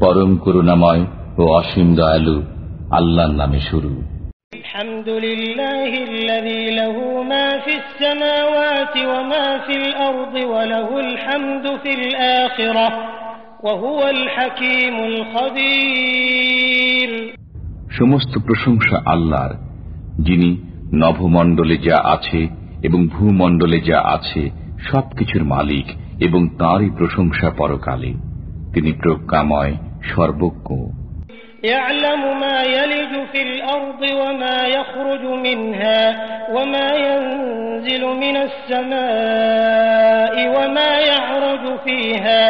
পরম করুণাময় ও অসীম দয়ালু আল্লাহর নামে শুরু। সমস্ত প্রশংসা আল্লাহর যিনি নভমণ্ডলে যা আছে এবং ভূমণ্ডলে যা আছে সবকিছুর মালিক। এবং তাঁরই প্রশংসা পরকালে তিনি প্রজ্ঞাময় সর্বজ্ঞ يعلم ما يلج في الأرض وما يخرج منها وما ينزل من السماء وما يعرج فيها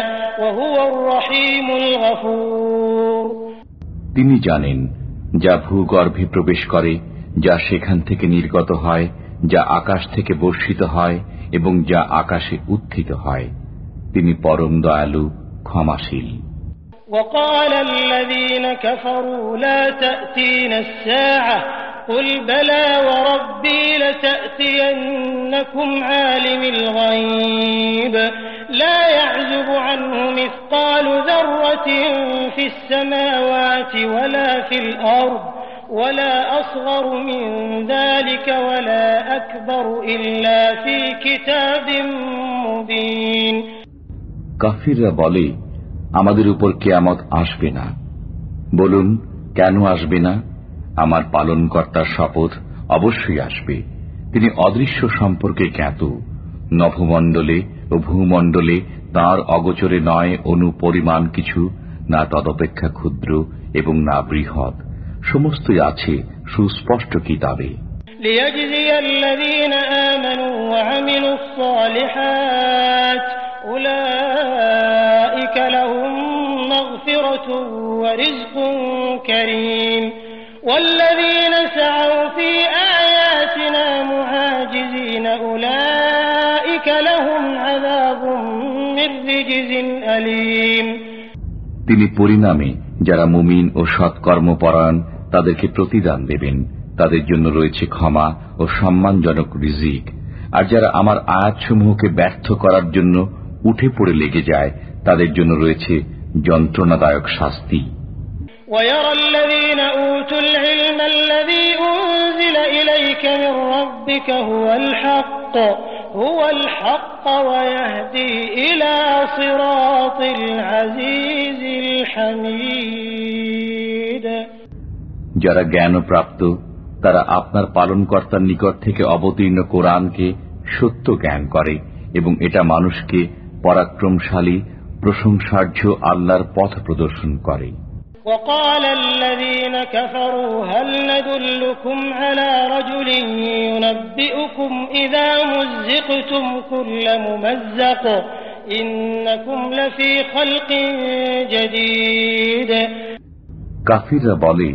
وهو الرحيم الغفور তিনি জানেন যা ভূগর্ভে প্রবেশ করে যা সেখান থেকে নির্গত হয় যা আকাশ থেকে বর্ষিত হয় এবং যা আকাশে উত্থিত হয় তিনি পরম দয়ালু ক্ষমাশীল وقال الذين كفروا لا تأتين الساعة قل بلى وربي لتأتينكم عالم الغيب لا يعزب عنه مثقال ذرة في السماوات ولا في الأرض ولا أصغر من ذلك ولا أكبر إلا في كتاب مبين কাফিররা বলে, আমাদের উপর কেয়ামত আসবে না। বলুন, কেন আসবে না? আমার পালনকর্তার শপথ অবশ্যই আসবে। তিনি অদৃশ্য সম্পর্কে জ্ঞাত। নভমণ্ডলে ও ভূমণ্ডলে তার অগোচরে নয় অনুপরিমাণ কিছু, না তদপেক্ষা ক্ষুদ্র এবং না বৃহৎ। সমস্তই আছে সুস্পষ্ট কিতাবে লিয়াজজিয়াল্লাযীনা আমানু ওয়া আমিলুস সালিহাত উলা তিনি পরিণামে যারা মুমিন ও সৎকর্মপরায়ণ তাদেরকে প্রতিদান দেবেন তাদের জন্য রয়েছে ক্ষমা ও সম্মানজনক রিজিক আর যারা আমার আয়াতসমূহকে ব্যর্থ করার জন্য উঠে পড়ে লেগে যায় তাদের জন্য রয়েছে যন্ত্রণাদায়ক শাস্তি ويرى الذين أوتوا العلم الذي أنزل إليك من ربك هو الحق هو الحق ويهدي إلى صراط العزيز الحميد যারা জ্ঞানপ্রাপ্ত তারা আপনার পালনকর্তার নিকট থেকে অবতীর্ণ কোরআনকে সত্য জ্ঞান করে এবং এটা মানুষকে পরাক্রমশালী প্রশংসার্য আল্লাহর পথ প্রদর্শন করে وقال الذين كفروا هل ندلكم على رجل ينبئكم إذا مزقتم كل ممزق إنكم لفي خلق جديد কাফিররা বলে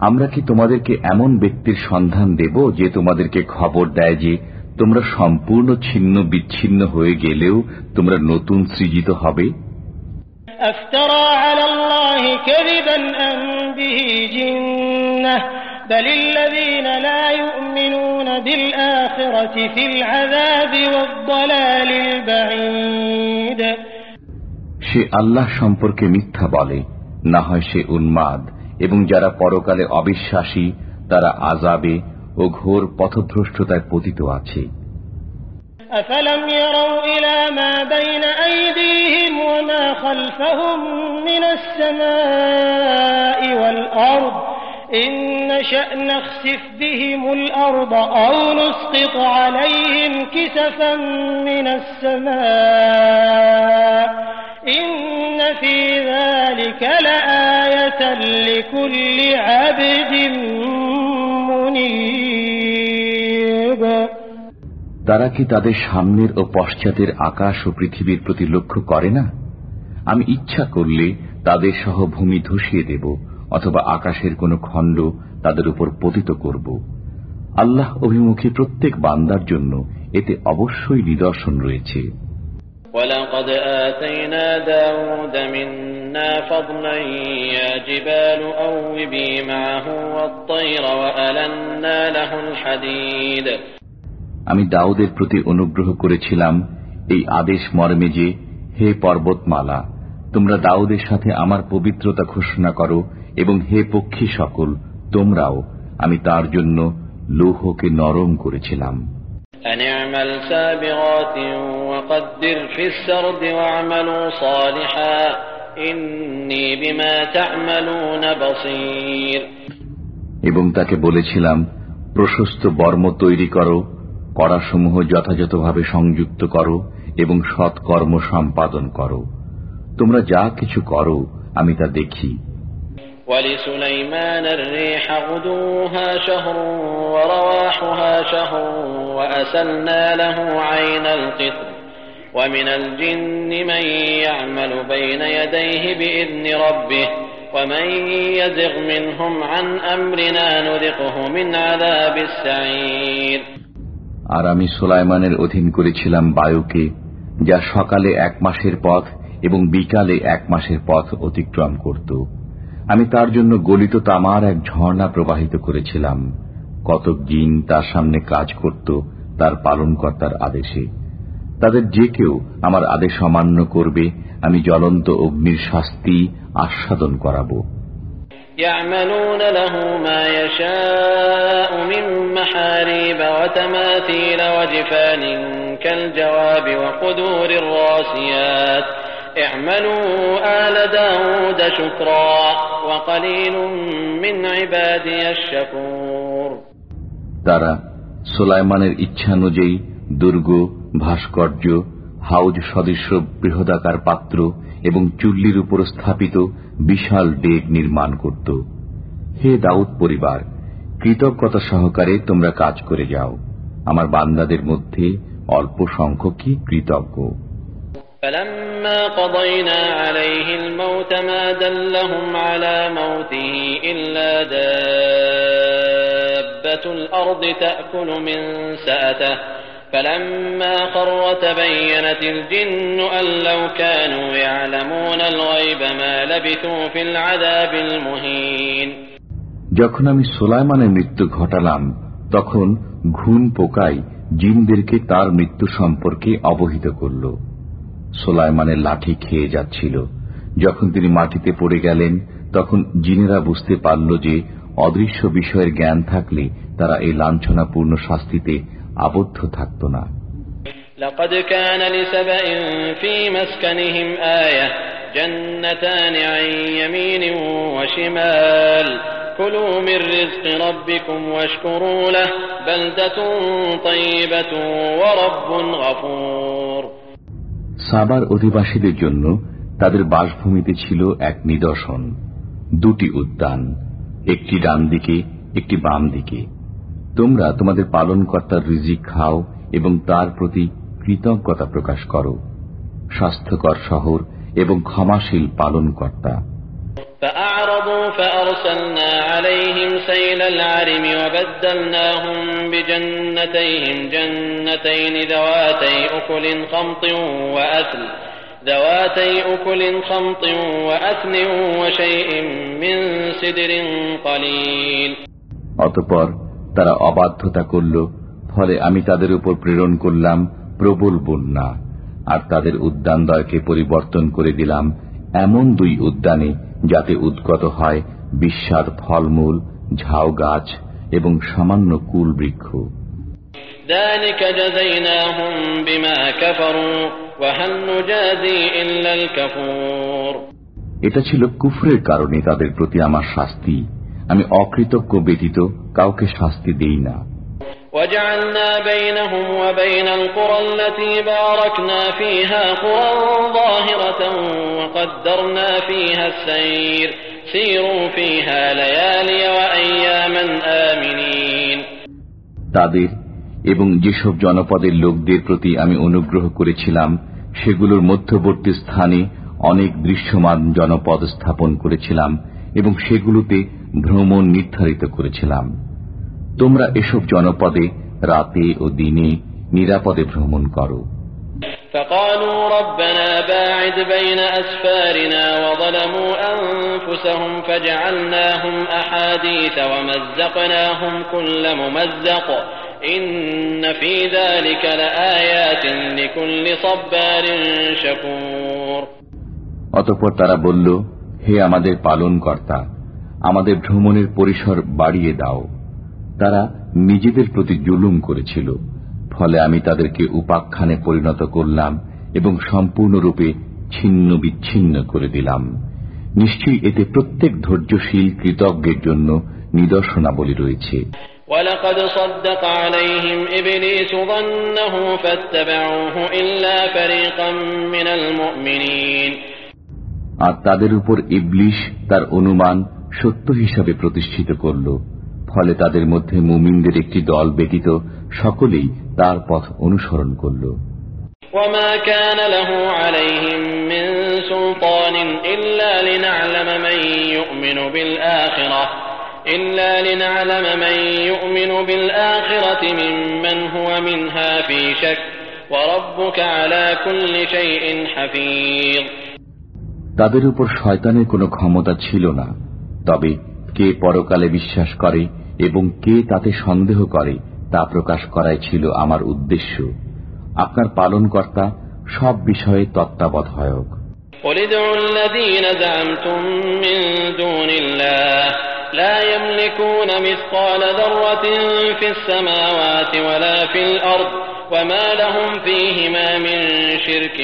আমরা কি তোমাদেরকে এমন ব্যক্তির সন্ধান দেব যে তোমাদেরকে খবর দেয় যে তোমরা সম্পূর্ণ ছিন্ন বিচ্ছিন্ন হয়ে গেলেও তোমরা নতুন সৃজিত হবে أفترى على الله كذبا أم به جنة بل الذين لا يؤمنون بالآخرة في العذاب والضلال البعيد সে আল্লাহ সম্পর্কে মিথ্যা বলে না হয় সে উন্মাদ এবং যারা পরকালে অবিশ্বাসী তারা আজাবে ও ঘোর পথভ্রষ্টতায় পতিত আছে أفلم يروا إلى ما بين أيديهم وما خلفهم من السماء والأرض إن نشأ نخسف بهم الأرض أو نسقط عليهم كسفا من السماء إن في ذلك لآية لكل عبد তারা কি তাদের সামনের ও পশ্চাতের আকাশ ও পৃথিবীর প্রতি লক্ষ্য করে না আমি ইচ্ছা করলে তাদের সহ ভূমি ধসিয়ে দেব অথবা আকাশের কোনো খণ্ড তাদের উপর পতিত করব আল্লাহ অভিমুখী প্রত্যেক বান্দার জন্য এতে অবশ্যই নিদর্শন রয়েছে ولقد آتينا داود منا فضلا يا جبال أوبي معه والطير وألنا له الحديد আমি দাউদের প্রতি অনুগ্রহ করেছিলাম এই আদেশ মর্মে যে হে পর্বতমালা তোমরা দাউদের সাথে আমার পবিত্রতা ঘোষণা করো এবং হে পক্ষী সকল তোমরাও আমি তার জন্য লৌহকে নরম করেছিলাম। এবং তাকে বলেছিলাম প্রশস্ত বর্ম তৈরি করো কড়াসমূহ যথাযথভাবে সংযুক্ত করো এবং সৎকর্ম সম্পাদন করো তোমরা যা কিছু করো আমি তা দেখি ولسليمان الريح غدوها شهر ورواحها شهر وأسلنا له عين القطر ومن الجن من يعمل بين يديه بإذن ربه ومن يزغ منهم عن أمرنا نذقه من عذاب السعير আর আমি সোলাইমানের অধীন করেছিলাম বায়ুকে, যা সকালে এক মাসের পথ এবং বিকালে এক মাসের পথ অতিক্রম করত। আমি তার জন্য গলিত তামার এক ঝর্ণা প্রবাহিত করেছিলাম। কতক জিন তার সামনে কাজ করত তার পালনকর্তার আদেশে। তাদের যে কেউ আমার আদেশ অমান্য করবে, আমি জ্বলন্ত অগ্নির শাস্তি আস্বাদন করাব। يعملون له ما يشاء من محاريب وتماثيل وجفان كالجواب وقدور الراسيات اعملوا آل داود شكرا وقليل من عبادي الشكور তারা সোলাইমানের ইচ্ছানুযায়ী দুর্গ ভাস্কর্য হাউজ সদৃশ বৃহদাকার পাত্র এবং চুল্লির উপর স্থাপিত বিশাল ডেক নির্মাণ করত হে দাউদ পরিবার কৃতজ্ঞতা সহকারে তোমরা কাজ করে যাও আমার বান্দাদের মধ্যে অল্প সংখ্যকই কৃতজ্ঞ فلما قضينا عليه الموت ما دلهم على موته إلا دابة الأرض تأكل من سأته فلما خر تبينت الجن أن لو كانوا يعلمون الغيب ما لبثوا في العذاب المهين যখন আমি সোলাইমানের মৃত্যু ঘটালাম তখন ঘুণ পোকাই জিনদেরকে তার মৃত্যু সম্পর্কে অবহিত করল সোলাইমানের লাঠি খেয়ে যাচ্ছিল যখন তিনি মাটিতে পড়ে গেলেন তখন জিনেরা বুঝতে পারল যে অদৃশ্য বিষয়ের জ্ঞান থাকলে তারা এই লাঞ্ছনাপূর্ণ শাস্তিতে আবদ্ধ থাকত না لقد كان لسبأ في مسكنهم آية جنتان عن يمين وشمال كلوا من رزق ربكم واشكروا له بلدة طيبة ورب غفور সাবার অধিবাসীদের জন্য তাদের বাসভূমিতে ছিল এক নিদর্শন দুটি উদ্যান একটি ডান দিকে একটি বাম দিকে তোমরা তোমাদের পালনকর্তার রিজিক খাও এবং তার প্রতি কৃতজ্ঞতা প্রকাশ করো স্বাস্থ্যকর শহর এবং ক্ষমাশীল পালনকর্তা فأعرضوا فأرسلنا عليهم سيل العرم وبدلناهم بجنتيهم جنتين ذواتي أكل خمط وأثل ذواتي أكل خمط وأثل وشيء من سدر قليل অতপর তারা অবাধ্যতা করল ফলে আমি তাদের উপর প্রেরণ করলাম প্রবল বন্যা আর তাদের উদ্যানদয়কে পরিবর্তন করে দিলাম এমন দুই উদ্যানে যাতে উদ্গত হয় বিস্বাদ ফলমূল ঝাউ গাছ এবং সামান্য কুল বৃক্ষ। এটা ছিল কুফরের কারণে তাদের প্রতি আমার শাস্তি। আমি অকৃতজ্ঞ ব্যতীত কাউকে শাস্তি দেই না وجعلنا بينهم وبين القرى التي باركنا فيها قرى ظاهرة وقدرنا فيها السير سيروا فيها ليالي وأياما آمنين তাদের এবং যেসব জনপদের লোকদের প্রতি আমি অনুগ্রহ করেছিলাম সেগুলোর মধ্যবর্তী স্থানে অনেক দৃশ্যমান জনপদ স্থাপন করেছিলাম এবং সেগুলোতে ভ্রমণ নির্ধারিত করেছিলাম তোমরা এসব জনপদে রাতে ও দিনে নিরাপদে ভ্রমণ করো فقالوا ربنا باعد بين أسفارنا وظلموا أنفسهم فجعلناهم أحاديث ومزقناهم كل ممزق إن في ذلك لآيات لكل صبار شكور অতঃপর তারা বলল হে আমাদের পালন কর্তা আমাদের ভ্রমণের পরিসর বাড়িয়ে দাও তারা নিজেদের প্রতি জুলুম করেছিল ফলে আমি তাদেরকে উপাখ্যানে পরিণত করলাম এবং সম্পূর্ণরূপে ছিন্ন বিচ্ছিন্ন করে দিলাম নিশ্চয়ই এতে প্রত্যেক ধৈর্যশীল কৃতজ্ঞের জন্য নিদর্শনাবলী রয়েছে ولقد صدق عليهم إبليس ظنه فاتبعوه إلا فريقا من المؤمنين আর তাদের উপর ইবলিশ তার অনুমান সত্য হিসাবে প্রতিষ্ঠিত করল ফলে তাদের মধ্যে মুমিনদের একটি দল ব্যতীত সকলেই তার পথ অনুসরণ করল وما كان له عليهم من سلطان إلا لنعلم من يؤمن بالآخرة إلا لنعلم من يؤمن بالآخرة ممن هو منها في شك وربك على كل شيء حفيظ তাদের উপর শয়তানের কোনো ক্ষমতা ছিল না তবে কে পরকালে বিশ্বাস করে এবং কে তাতে সন্দেহ করে তা প্রকাশ করাই ছিল আমার উদ্দেশ্য আপনার পালনকর্তা সব বিষয়ে তত্ত্বাবধায়ক قل ادعوا الذين زعمتم من دون الله لا يملكون مثقال ذرة في السماوات ولا في الأرض وما لهم فيهما من شرك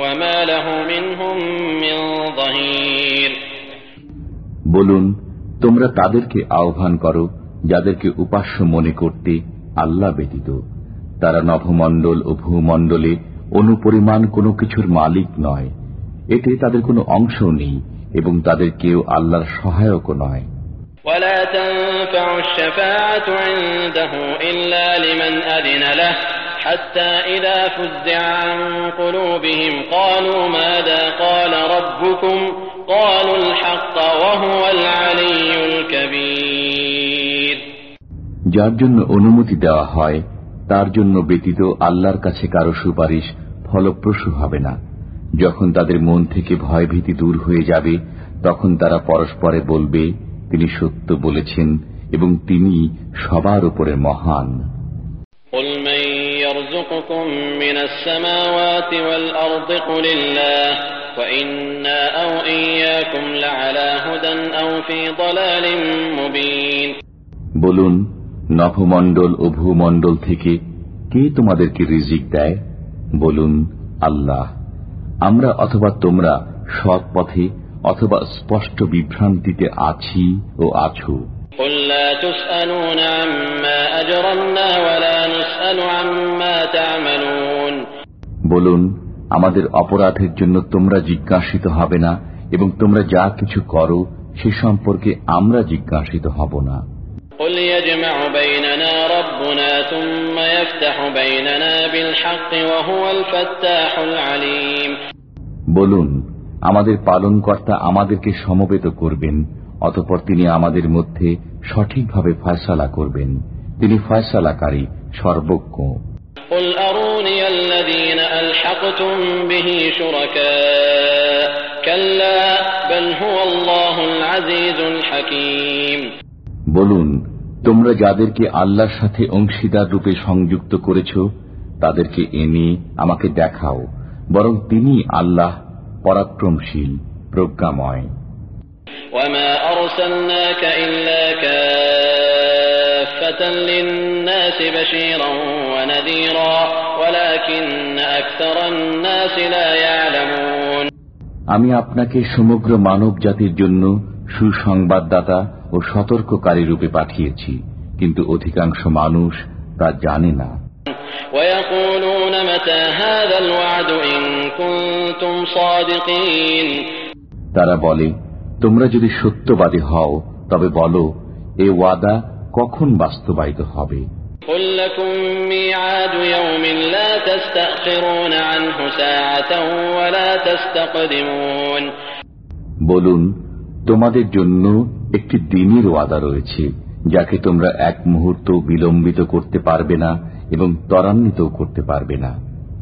وما له منهم من ظهير বলুন তোমরা তাদেরকে আহ্বান করো যাদেরকে উপাস্য মনে করতে আল্লাহ ব্যতীত তারা নভমণ্ডল ও ভূমণ্ডলে অনুপরিমাণ কোনো কিছুর মালিক নয় এতে তাদের কোনো অংশ নেই এবং তাদের কেউ আল্লাহর সহায়কও নয় ولا تنفع الشفاعة عنده إلا لمن أذن له حتى إذا فزع عن قلوبهم قالوا ماذا قال ربكم قالوا الحق وهو العلي الكبير যার জন্য অনুমতি দেওয়া হয় তার জন্য ব্যতীত আল্লাহর কাছে কারো সুপারিশ ফলপ্রসূ হবে না যখন তাদের মন থেকে ভয়ভীতি দূর হয়ে যাবে তখন তারা পরস্পরে বলবে তিনি সত্য বলেছেন এবং তিনি সবার উপরে মহান قل من يرزقكم من السماوات والأرض قل الله وإنا أو إياكم لعلى هدى أو في ضلال مبين বলুন নভমণ্ডল ও ভূমণ্ডল থেকে কে তোমাদেরকে রিজিক দেয় বলুন আল্লাহ আমরা অথবা তোমরা সৎ পথে অথবা স্পষ্ট বিভ্রান্তিতে আছি ও আছো বলুন আমাদের অপরাধের জন্য তোমরা জিজ্ঞাসিত হবে না এবং তোমরা যা কিছু করো সে সম্পর্কে আমরা জিজ্ঞাসিত হব না। বলুন আমাদের পালনকর্তা আমাদেরকে সমবেত করবেন অতপর তিনি আমাদের মধ্যে সঠিকভাবে ফয়সালা করবেন তিনি ফয়সালাকারী সর্বজ্ঞ قل أروني الذين ألحقتم به شركاء كلا بل هو الله العزيز الحكيم বলুন তোমরা যাদেরকে আল্লাহর সাথে অংশীদার রূপে সংযুক্ত করেছ তাদেরকে এনে আমাকে দেখাও বরং তিনি আল্লাহ পরাক্রমশীল প্রজ্ঞাময় আমি আপনাকে সমগ্র মানব জাতির জন্য সুসংবাদদাতা ও সতর্ককারী রূপে পাঠিয়েছি কিন্তু অধিকাংশ মানুষ তা জানে না। তারা বলে তোমরা যদি সত্যবাদী হও তবে বলো এ ওয়াদা কখন বাস্তবায়িত হবে? বলুন তোমাদের জন্য একটি দিনের ওয়াদা রয়েছে যাকে তোমরা এক মুহূর্ত বিলম্বিত করতে পারবে না এবং ত্বরান্বিত করতে পারবে না।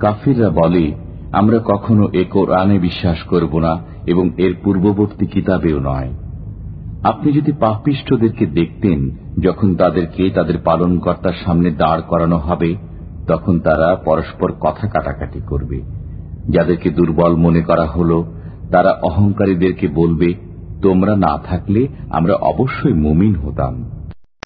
কাফিররা বলে, আমরা কখনো এ কোরআনে বিশ্বাস করব না এবং এর পূর্ববর্তী কিতাবেও নয়। আপনি যদি পাপিষ্ঠদেরকে দেখতেন যখন তাদেরকে তাদের পালনকর্তার সামনে দাঁড় করানো হবে, তখন তারা পরস্পর কথা কাটাকাটি করবে। যাদেরকে দুর্বল মনে করা হলো, তারা অহংকারীদেরকে বলবে, তোমরা না থাকলে আমরা অবশ্যই মুমিন হতাম।